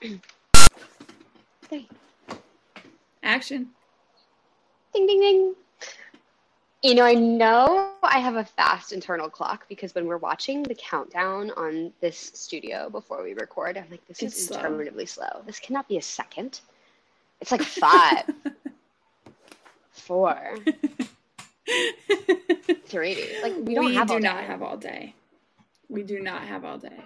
Three. Action. Ding, ding, ding. You know, I know I have a fast internal clock because when we're watching the countdown on this studio before we record, I'm like, this It's is slow. interminably slow. This cannot be a second. It's like five, four, three. Like, we don't have do all not have all day. We do not have all day.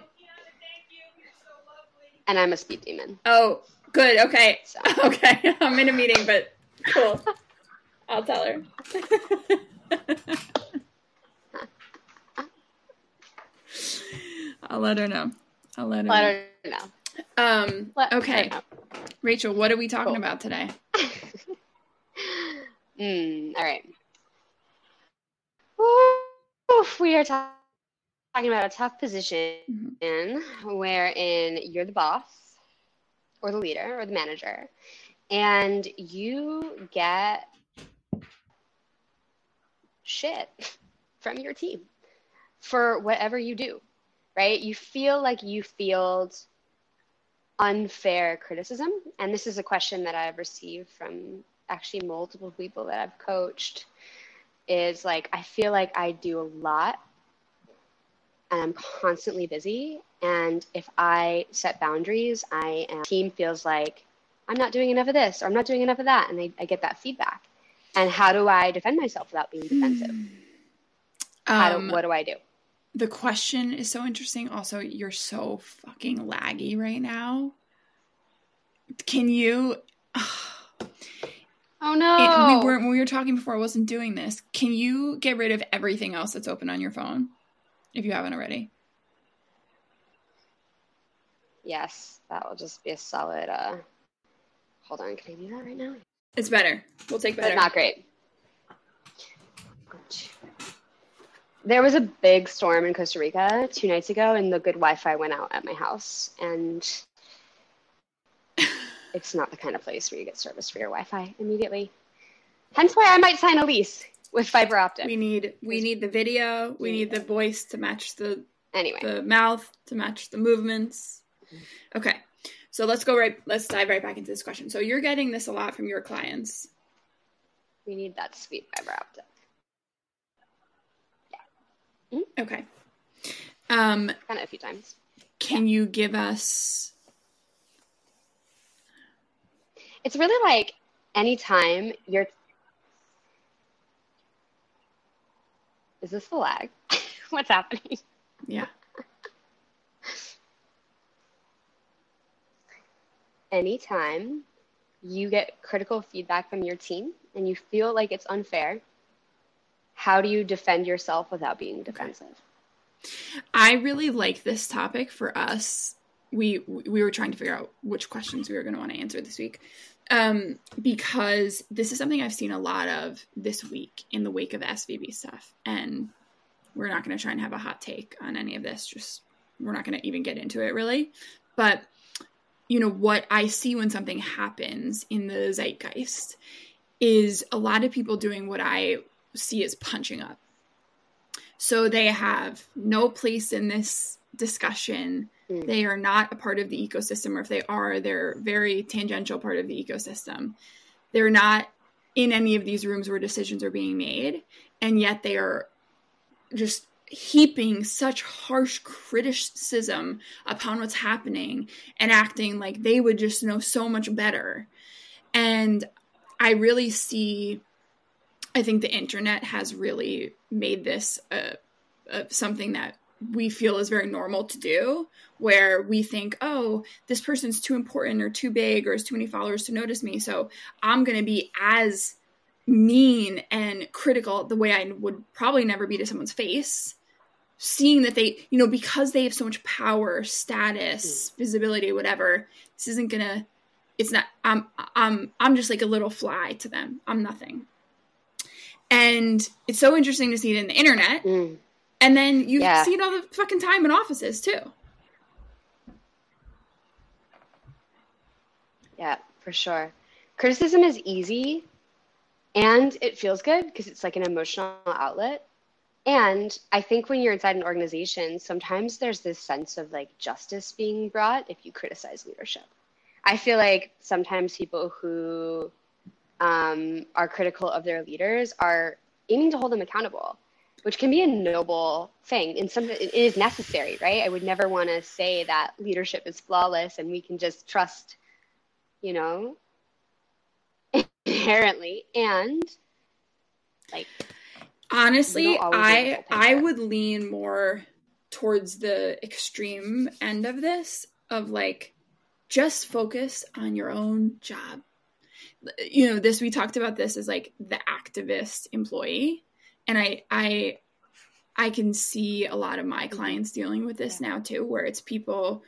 And I'm a speed demon. Oh, good. Okay. So. Okay. I'm in a meeting, but cool. I'll tell her. I'll let her know. I'll let her Let know. her know. Um, Let her okay. know. Rachel, what are we talking Cool. about today? Mm, all right. Oof, we are ta- talking about a tough position Mhm. wherein you're the boss or the leader or the manager, and you get shit from your team for whatever you do, right? You feel like you field unfair criticism. And this is a question that I've received from actually multiple people that I've coached is like, I feel like I do a lot I'm constantly busy. And if I set boundaries, I am, team feels like I'm not doing enough of this or I'm not doing enough of that. And I, I get that feedback. And how do I defend myself without being defensive? How Um, do, what do I do? the question is so interesting. Also, you're so fucking laggy right now. Can you? Oh It- no. we weren't when we were talking before. I wasn't doing this. Can you get rid of everything else that's open on your phone, if you haven't already? Yes, that will just be a solid. Uh, hold on, can I do that right now? It's better. We'll take better. But not great. There was a big storm in Costa Rica two nights ago, and the good Wi-Fi went out at my house, and it's not the kind of place where you get service for your Wi-Fi immediately. Hence why I might sign a lease with fiber optic. we need we need the video. We need the voice to match the anyway, the mouth to match the movements. Okay. So let's go right let's dive right back into this question. So you're getting this a lot from your clients. we need that sweet fiber optic. Yeah. Okay. Um Kind of a few times. can you give us It's really like anytime you're. Is this the lag? What's happening? yeah. Anytime you get critical feedback from your team and you feel like it's unfair, how do you defend yourself without being defensive? I really like this topic for us. We we were trying to figure out which questions we were going to want to answer this week. Um, because this is something I've seen a lot of this week in the wake of SVB stuff. And we're not going to try and have a hot take on any of this. Just we're not going to even get into it really. But you know what I see when something happens in the zeitgeist is a lot of people doing what I see as punching up. So they have no place in this discussion. Mm. They are not a part of the ecosystem, or if they are, they're very tangential part of the ecosystem. They're not in any of these rooms where decisions are being made, and yet they are just heaping such harsh criticism upon what's happening and acting like they would just know so much better. And I really see I think the internet has really made this uh, uh, something that we feel is very normal to do, where we think, oh, this person's too important or too big or has too many followers to notice me. So I'm going to be as mean and critical the way I would probably never be to someone's face. Seeing that they, you know, because they have so much power, status, visibility, whatever, this isn't gonna. It's not. I'm. I'm. I'm just like a little fly to them. I'm nothing. And it's so interesting to see it in the internet. Mm. And then you Yeah. see it all the fucking time in offices too. Yeah, for sure. Criticism is easy and it feels good because it's like an emotional outlet. And I think when you're inside an organization, sometimes there's this sense of like justice being brought if you criticize leadership. I feel like sometimes people who um, are critical of their leaders are aiming to hold them accountable, which can be a noble thing. And some it is necessary, right? I would never want to say that leadership is flawless and we can just trust, you know, inherently. And like, honestly, I I would lean more towards the extreme end of this of like just focus on your own job you know this we talked about this as like the activist employee and i i i can see a lot of my clients dealing with this now too where it's people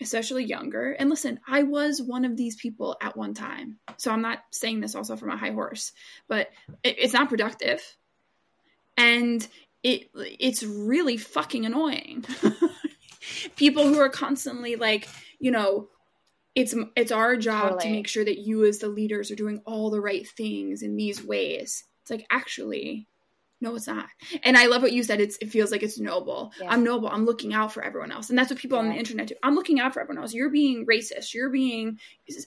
especially younger and listen i was one of these people at one time so i'm not saying this also from a high horse but it, it's not productive and it it's really fucking annoying. People who are constantly like, you know, it's it's our job totally. to make sure that you as the leaders are doing all the right things in these ways. It's like actually no it's not and i love what you said it's, it feels like it's noble yeah. i'm noble i'm looking out for everyone else and that's what people yeah. on the internet do i'm looking out for everyone else you're being racist you're being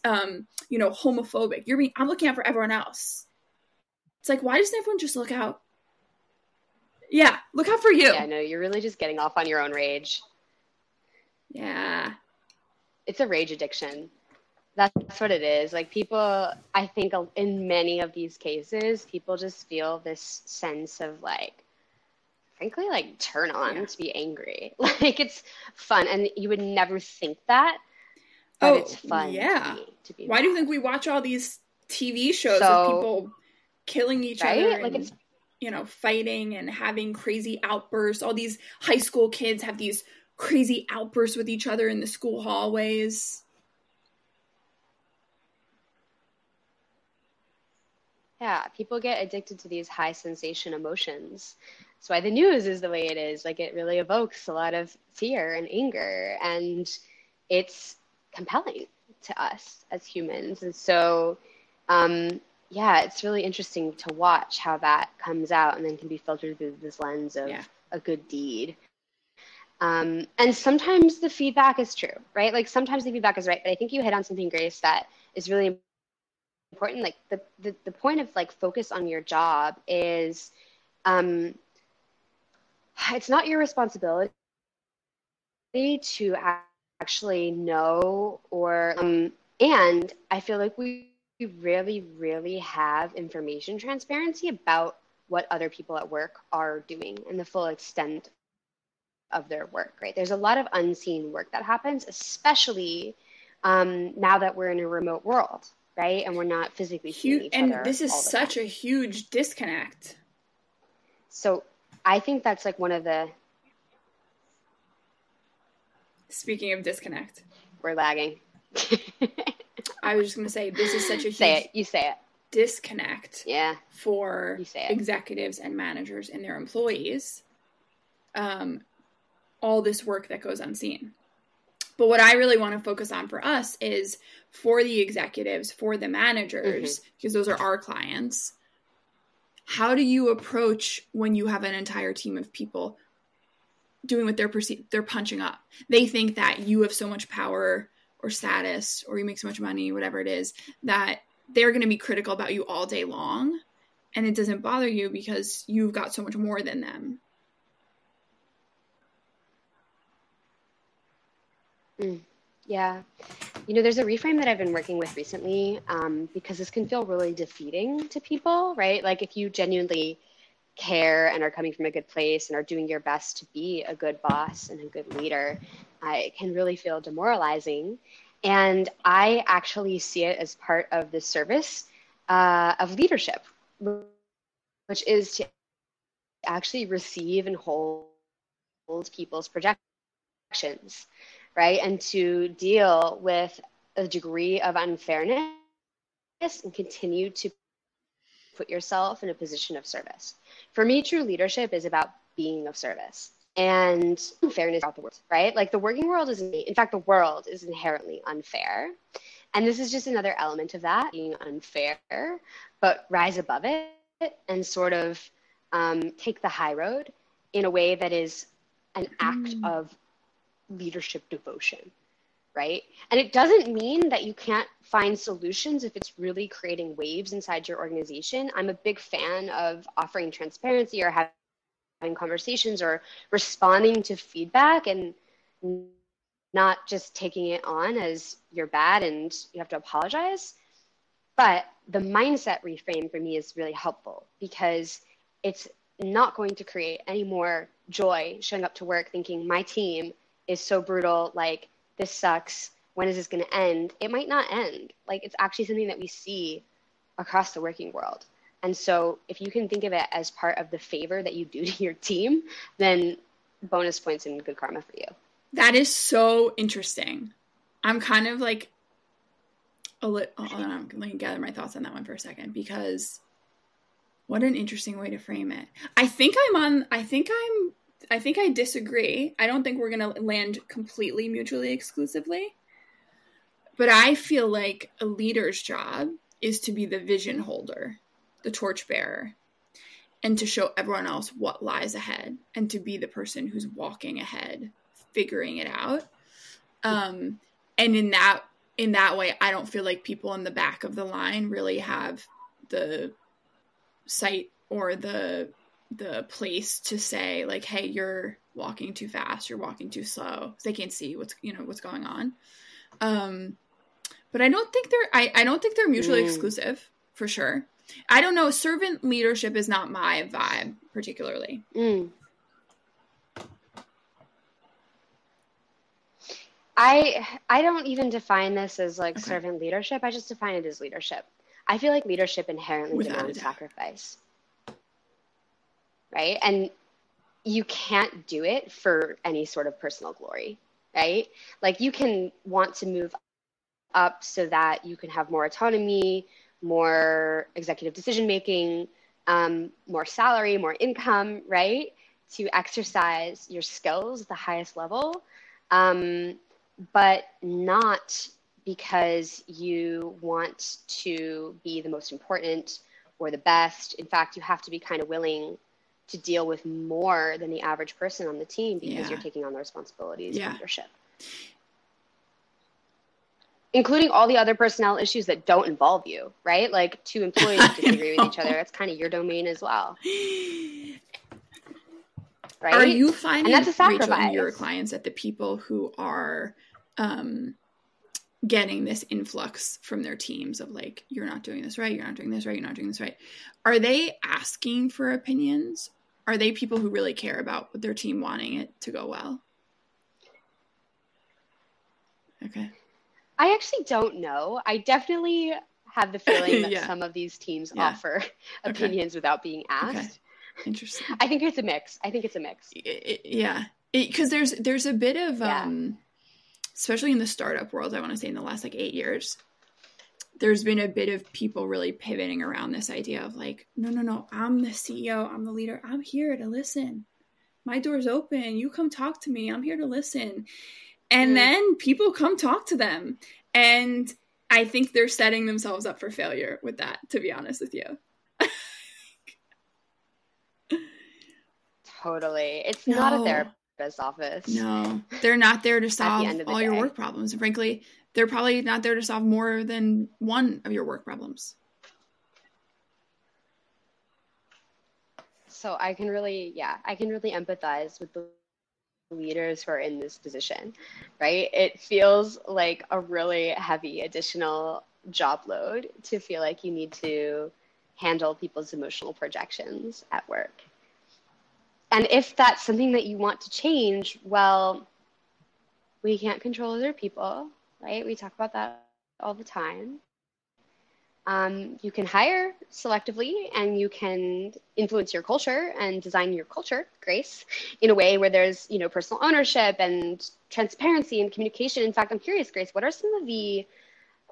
um you know homophobic you're being i'm looking out for everyone else it's like why doesn't everyone just look out yeah, look out for you. Yeah, no, you're really just getting off on your own rage. Yeah. It's a rage addiction. That's what it is. Like people, I think in many of these cases, people just feel this sense of like, frankly, like turn on yeah. to be angry. Like it's fun, and you would never think that, but oh, it's fun. Yeah. To be, to be Why mad. do you think we watch all these TV shows so, of people killing each right? other? And... Like it's you know, fighting and having crazy outbursts. All these high school kids have these crazy outbursts with each other in the school hallways. Yeah, people get addicted to these high sensation emotions. That's why the news is the way it is. Like it really evokes a lot of fear and anger, and it's compelling to us as humans. And so, um, yeah, it's really interesting to watch how that comes out and then can be filtered through this lens of yeah. a good deed. Um, and sometimes the feedback is true, right? Like sometimes the feedback is right, but I think you hit on something, Grace, that is really important. Like the, the, the point of like focus on your job is um, it's not your responsibility to actually know or um, and I feel like we really, really have information transparency about what other people at work are doing and the full extent of their work, right? There's a lot of unseen work that happens, especially um, now that we're in a remote world, right? And we're not physically seeing each and other. this is such time. a huge disconnect. So I think that's like one of the. Speaking of disconnect, we're lagging. I was just going to say this is such a huge say it. You say it. disconnect. Yeah. For executives and managers and their employees. Um, all this work that goes unseen. But what I really want to focus on for us is for the executives, for the managers, mm-hmm. because those are our clients. How do you approach when you have an entire team of people doing what they're perceived they're punching up? They think that you have so much power or status or you make so much money, whatever it is, that they're going to be critical about you all day long. And it doesn't bother you because you've got so much more than them. Mm, yeah. You know, there's a reframe that I've been working with recently um, because this can feel really defeating to people, right? Like if you genuinely care and are coming from a good place and are doing your best to be a good boss and a good leader, uh, it can really feel demoralizing. And I actually see it as part of the service uh, of leadership, which is to actually receive and hold people's projections, right? And to deal with a degree of unfairness and continue to put yourself in a position of service. For me, true leadership is about being of service and fairness about the world, right? Like the working world is, in fact, the world is inherently unfair. And this is just another element of that being unfair, but rise above it and sort of um, take the high road in a way that is an act mm. of leadership devotion, right? And it doesn't mean that you can't find solutions if it's really creating waves inside your organization. I'm a big fan of offering transparency or having conversations or responding to feedback and not just taking it on as you're bad and you have to apologize. But the mindset reframe for me is really helpful because it's not going to create any more joy showing up to work thinking my team is so brutal, like this sucks. When is this going to end? It might not end. Like it's actually something that we see across the working world. And so if you can think of it as part of the favor that you do to your team, then bonus points and good karma for you. That is so interesting. I'm kind of like a little, oh, I'm going to gather my thoughts on that one for a second because what an interesting way to frame it. I think I'm on, I think I'm I think I disagree. I don't think we're going to land completely mutually exclusively. But I feel like a leader's job is to be the vision holder, the torchbearer, and to show everyone else what lies ahead and to be the person who's walking ahead, figuring it out. Um, and in that in that way, I don't feel like people in the back of the line really have the sight or the the place to say like hey you're walking too fast you're walking too slow. They can't see what's you know what's going on. Um but i don't think they're i, I don't think they're mutually mm. exclusive for sure. I don't know servant leadership is not my vibe particularly. Mm. i i don't even define this as like okay. servant leadership. I just define it as leadership. I feel like leadership inherently Without demands sacrifice right? And you can't do it for any sort of personal glory, right? Like you can want to move up so that you can have more autonomy, more executive decision making, um, more salary, more income, right? To exercise your skills at the highest level, um, but not because you want to be the most important or the best. In fact, you have to be kind of willing to deal with more than the average person on the team because yeah. you're taking on the responsibilities yeah. of leadership including all the other personnel issues that don't involve you right like two employees disagree with each other that's kind of your domain as well right are you finding and that's a sacrifice. Rachel, your clients that the people who are um, getting this influx from their teams of like you're not doing this right you're not doing this right you're not doing this right are they asking for opinions are they people who really care about their team wanting it to go well okay i actually don't know i definitely have the feeling that yeah. some of these teams yeah. offer opinions okay. without being asked okay. interesting i think it's a mix i think it's a mix it, it, yeah because there's there's a bit of yeah. um especially in the startup world, I want to say in the last like eight years, there's been a bit of people really pivoting around this idea of like, no, no, no, I'm the CEO, I'm the leader, I'm here to listen. My door's open. You come talk to me. I'm here to listen. And mm. then people come talk to them. And I think they're setting themselves up for failure with that, to be honest with you. totally. It's no. not a therapy therapist's office. No, they're not there to solve the all day. your work problems. And frankly, they're probably not there to solve more than one of your work problems. So I can really, yeah, I can really empathize with the leaders who are in this position, right? It feels like a really heavy additional job load to feel like you need to handle people's emotional projections at work. And if that's something that you want to change, well, we can't control other people, right? We talk about that all the time. Um, you can hire selectively and you can influence your culture and design your culture, Grace, in a way where there's, you know, personal ownership and transparency and communication. In fact, I'm curious, Grace, what are some of the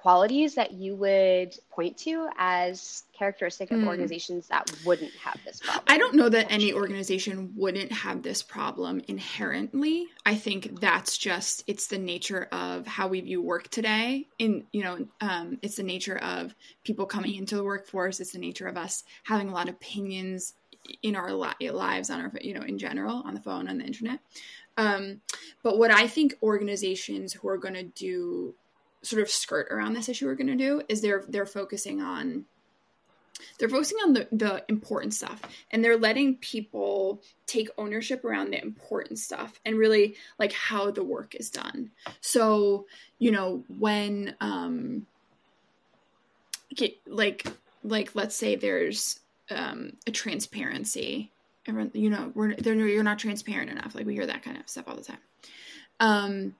qualities that you would point to as characteristic of mm. organizations that wouldn't have this problem? I don't know that any organization wouldn't have this problem inherently. I think that's just it's the nature of how we view work today. In you know, um, it's the nature of people coming into the workforce. It's the nature of us having a lot of opinions in our li- lives on our you know in general on the phone on the internet Um, but what I think organizations who are going to do sort of skirt around this issue we're going to do is they're they're focusing on they're focusing on the, the important stuff. And they're letting people take ownership around the important stuff and really like how the work is done. So you know when um like like let's say there's um a transparency you know we're they're, you're not transparent enough. Like we hear that kind of stuff all the time. Um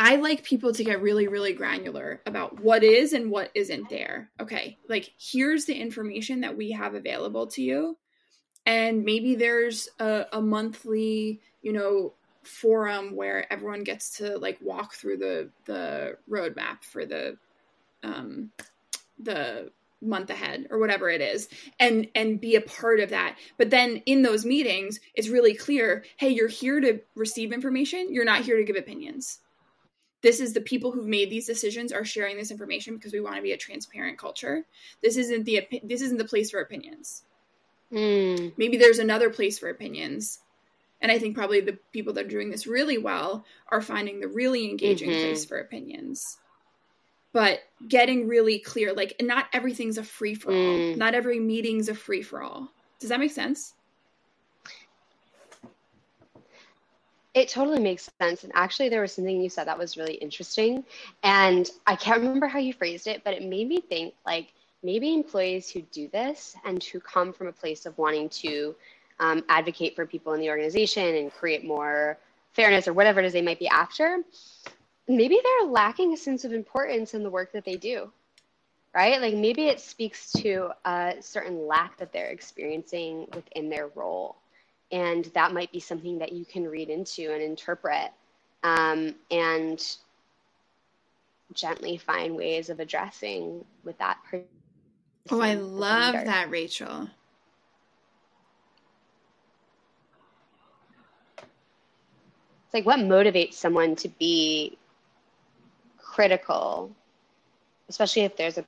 I like people to get really, really granular about what is and what isn't there. Okay, like here's the information that we have available to you. And maybe there's a, a monthly, you know, forum where everyone gets to like walk through the the roadmap for the um the month ahead or whatever it is and and be a part of that but then in those meetings it's really clear hey you're here to receive information you're not here to give opinions this is the people who've made these decisions are sharing this information because we want to be a transparent culture this isn't the this isn't the place for opinions mm. maybe there's another place for opinions and i think probably the people that are doing this really well are finding the really engaging mm-hmm. place for opinions but getting really clear like not everything's a free for all mm. not every meeting's a free for all does that make sense It totally makes sense. And actually, there was something you said that was really interesting. And I can't remember how you phrased it, but it made me think like maybe employees who do this and who come from a place of wanting to um, advocate for people in the organization and create more fairness or whatever it is they might be after, maybe they're lacking a sense of importance in the work that they do. Right? Like maybe it speaks to a certain lack that they're experiencing within their role and that might be something that you can read into and interpret um, and gently find ways of addressing with that person. Oh, I love that, Rachel. It's like what motivates someone to be critical, especially if there's a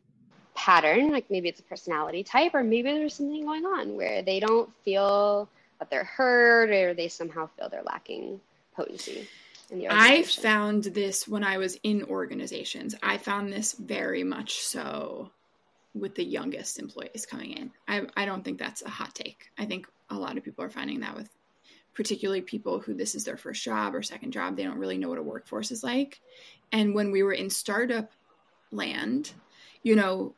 pattern, like maybe it's a personality type, or maybe there's something going on where they don't feel that they're heard or they somehow feel they're lacking potency. I found this when I was in organizations. I found this very much so with the youngest employees coming in. I, I don't think that's a hot take. I think a lot of people are finding that with particularly people who this is their first job or second job. They don't really know what a workforce is like. And when we were in startup land, you know,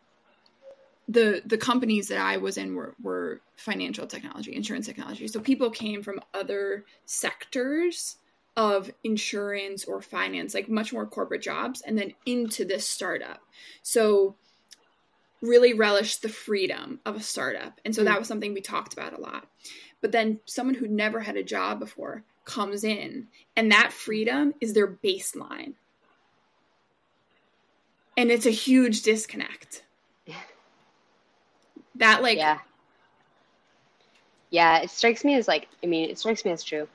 the the companies that I was in were, were financial technology, insurance technology. So people came from other sectors of insurance or finance, like much more corporate jobs, and then into this startup. So really relished the freedom of a startup. And so that mm. was something we talked about a lot. But then someone who never had a job before comes in, and that freedom is their baseline. And it's a huge disconnect that like yeah. Yeah it strikes me as like i mean it strikes me as true.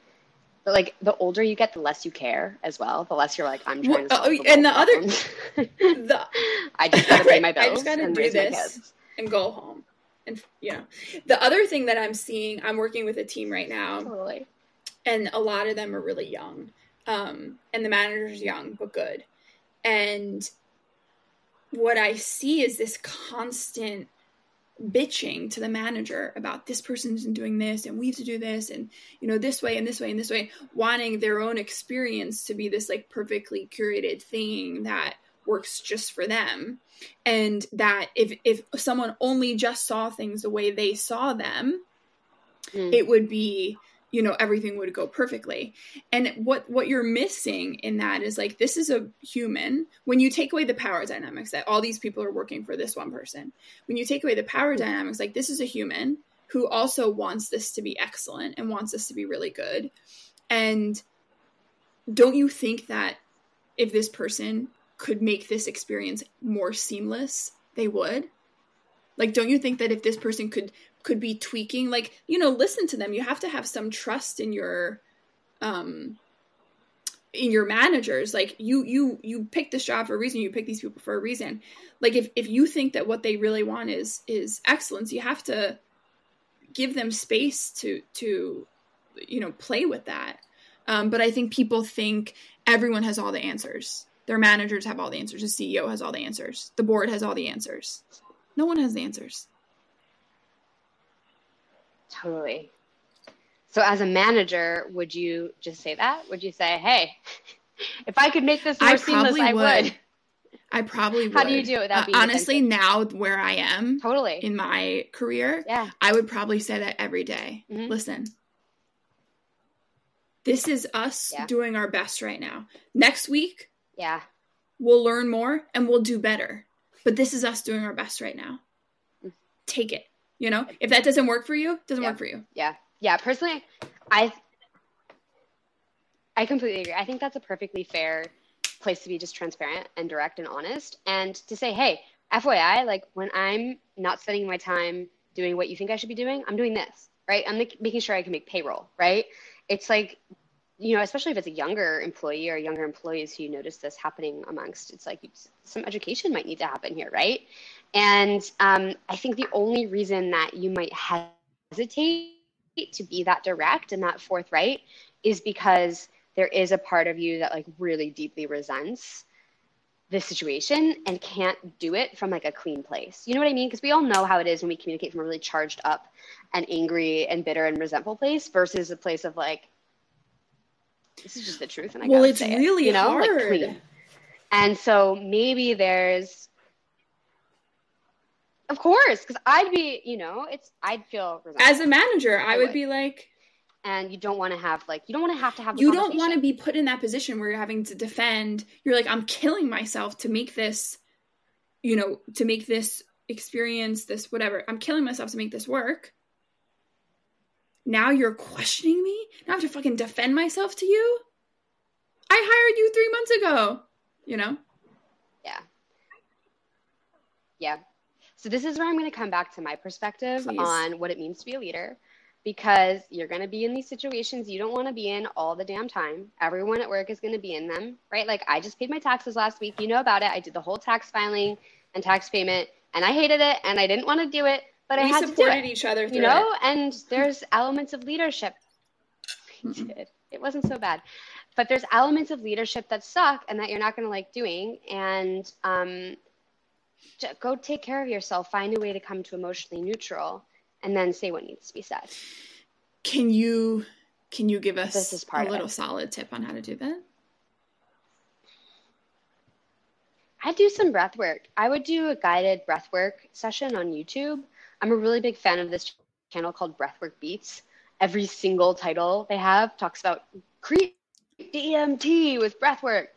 But like the older you get the less you care as well. The less you're like i'm trying well, to oh, and the other the, i just gotta pay my bills i just gotta do this and go home. And you know the other thing that i'm seeing i'm working with a team right now. Totally. and a lot of them are really young. Um, and the manager's young but good. And what i see is this constant bitching to the manager about this person isn't doing this and we have to do this and you know this way and this way and this way wanting their own experience to be this like perfectly curated thing that works just for them and that if if someone only just saw things the way they saw them mm. it would be you know everything would go perfectly. And what what you're missing in that is like this is a human. When you take away the power dynamics that all these people are working for this one person when you take away the power dynamics like this is a human who also wants this to be excellent and wants this to be really good. And don't you think that if this person could make this experience more seamless they would? Like don't you think that if this person could could be tweaking like you know listen to them you have to have some trust in your um in your managers like you you you pick this job for a reason you pick these people for a reason like if if you think that what they really want is is excellence you have to give them space to to you know play with that Um, but I think people think everyone has all the answers. Their managers have all the answers. The CEO has all the answers. The board has all the answers. No one has the answers. Totally. So, as a manager, would you just say that? Would you say, "Hey, if I could make this more I seamless, I would. would. I probably would. How do you do it without being uh, honestly now where I am totally in my career? Yeah, I would probably say that every day. Mm-hmm. Listen, this is us yeah. doing our best right now. Next week, yeah, we'll learn more and we'll do better. But this is us doing our best right now. Mm. Take it. You know, if that doesn't work for you, doesn't yeah. work for you. Yeah, yeah. Personally, I I completely agree. I think that's a perfectly fair place to be just transparent and direct and honest and to say, hey, FYI, like when I'm not spending my time doing what you think I should be doing, I'm doing this, right? I'm making sure I can make payroll, right? It's like, you know, especially if it's a younger employee or younger employees who notice this happening amongst, it's like some education might need to happen here, right? And um, I think the only reason that you might hesitate to be that direct and that forthright is because there is a part of you that like really deeply resents the situation and can't do it from like a clean place. You know what I mean? Because we all know how it is when we communicate from a really charged up and angry and bitter and resentful place versus a place of like, this is just the truth. And I well, it's really it, you know, hard. Like clean. And so maybe there's, of course, because I'd be, you know, it's I'd feel as a manager, I, would, would. be like, and you don't want to have like you don't want to have to have you don't want to be put in that position where you're having to defend. You're like i'm killing myself to make this you know to make this experience this whatever. I'm killing myself to make this work. Now you're questioning me? Now i have to fucking defend myself to you? I hired you three months ago you know? Yeah. Yeah so this is where i'm going to come back to my perspective Please. on what it means to be a leader because you're going to be in these situations you don't want to be in all the damn time. Everyone at work is going to be in them, right? Like I just paid my taxes last week. You know about it. I did the whole tax filing and tax payment and I hated it and I didn't want to do it, but we I had supported to do it, each other you know, it. and there's elements of leadership. We did. It wasn't so bad. But there's elements of leadership that suck and that you're not going to like doing and um go take care of yourself. Find a way to come to emotionally neutral and then say what needs to be said. Can you can you give us this is part a little solid tip on how to do that? I do some breath work. I would do a guided breath work session on YouTube. I'm a really big fan of this channel called Breathwork Beats. Every single title they have talks about create DMT with breathwork,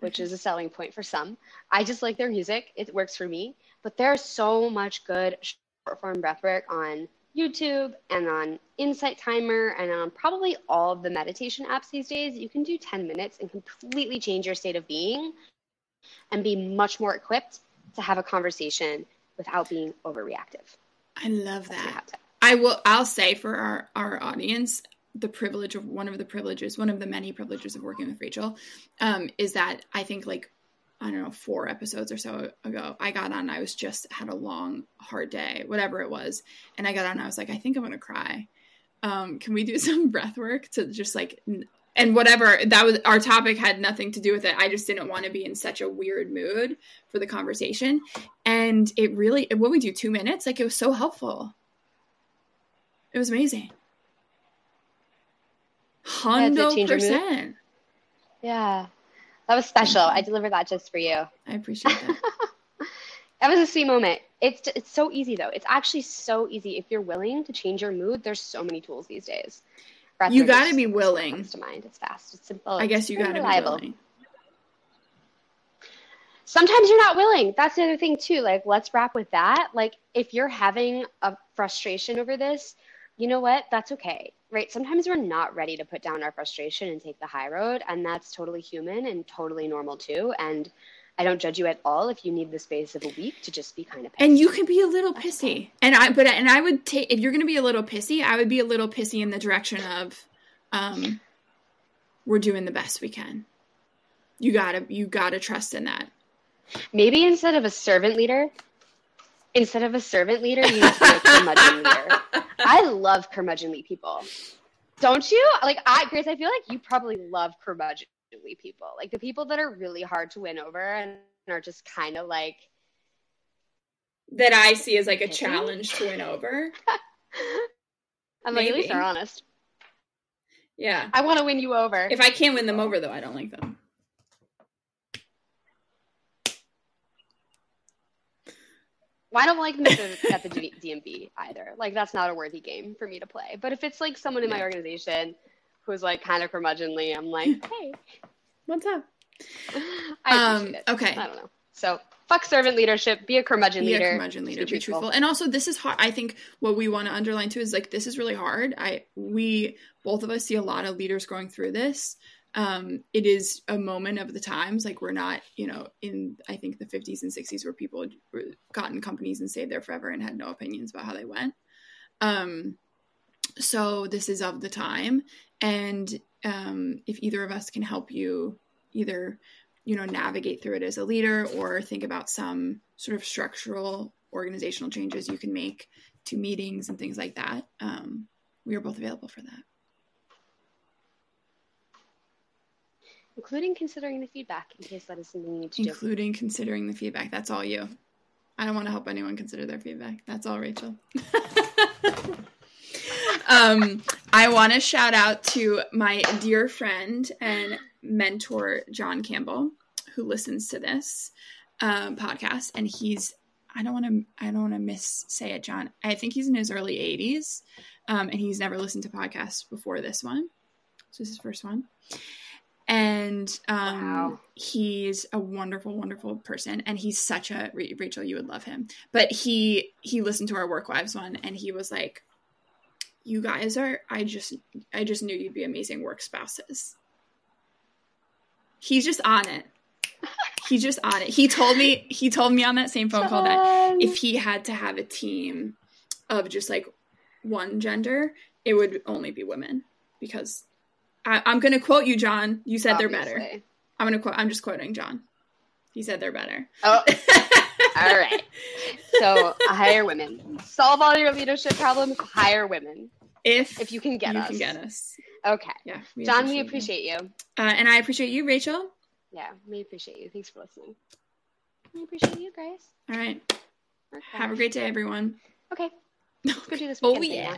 which is a selling point for some. I just like their music. It works for me. But there's so much good short form breathwork on YouTube and on Insight Timer and on probably all of the meditation apps these days. You can do 10 minutes and completely change your state of being and be much more equipped to have a conversation without being overreactive. I love that. I will I'll say for our, our audience, the privilege of one of the privileges, one of the many privileges of working with Rachel, um, is that I think like I don't know, four episodes or so ago, I got on. I was just had a long, hard day, whatever it was, and I got on. I was like, I think I'm gonna cry. Um, can we do some breath work to just like, and whatever that was, our topic had nothing to do with it. I just didn't want to be in such a weird mood for the conversation, and it really, what we do, two minutes, like it was so helpful. It was amazing. Hundred percent. Yeah. That was special. I delivered that just for you. I appreciate that. that was a sweet moment. It's it's so easy though. It's actually so easy if you're willing to change your mood. There's so many tools these days. Breath you got to be willing. Comes to mind. It's fast. It's simple. I guess you got to be willing. Sometimes you're not willing. That's the other thing too. Like, let's wrap with that. Like, if you're having a frustration over this, you know what? That's okay right? Sometimes we're not ready to put down our frustration and take the high road, and that's totally human and totally normal too. And I don't judge you at all if you need the space of a week to just be kind of pissy. And you can be a little pissy. And I but and I would take if you're going to be a little pissy, I would be a little pissy in the direction of um we're doing the best we can. You got to you got to trust in that. Maybe instead of a servant leader, instead of a servant leader, you need to be a curmudgeon leader. I love curmudgeonly people. Don't you? Like I Grace, I feel like you probably love curmudgeonly people. Like the people that are really hard to win over and are just kind of like that I see as like a challenge to win over. I'm like, at least they're honest. Yeah. I want to win you over. If I can't win them over though, I don't like them. Well, I don't like them at the DMV either. Like that's not a worthy game for me to play. But if it's like someone in my organization who's like kind of curmudgeonly, I'm like, hey, what's up? I um, Okay. I don't know. So fuck servant leadership. Be a curmudgeon be leader. Be a curmudgeon leader. Be, truthful. truthful. And also, this is hard. I think what we want to underline too is like this is really hard. I we both of us see a lot of leaders going through this. Um, it is a moment of the times. Like we're not, you know, in I think the 50s and 60s where people got in companies and stayed there forever and had no opinions about how they went. Um, so this is of the time, and um, if either of us can help you either you know navigate through it as a leader or think about some sort of structural organizational changes you can make to meetings and things like that um, we are both available for that including considering the feedback in case that is something you need to including do considering the feedback that's all you i don't want to help anyone consider their feedback that's all rachel um, I want to shout out to my dear friend and mentor, John Campbell, who listens to this um, podcast. And he's, I don't want to, I don't want to miss say it, John. I think he's in his early 80s um, and he's never listened to podcasts before this one. So this is his first one. And um, wow. he's a wonderful, wonderful person, and he's such a Rachel. You would love him, but he he listened to our Work Wives one, and he was like, you guys are i just i just knew you'd be amazing work spouses he's just on it he's just on it he told me he told me on that same phone call that if he had to have a team of just like one gender it would only be women because I, am gonna quote you john you said Obviously. they're better i'm gonna quote i'm just quoting john he said they're better oh all right so hire women solve all your leadership problems hire women if if you can get you us. can get us. Okay. Yeah. We John, appreciate we appreciate you. you. Uh, and I appreciate you, Rachel. Yeah, we appreciate you. Thanks for listening. I appreciate you, Grace. All right. Okay. Have a great day, everyone. Okay. Let's go do this. oh yeah.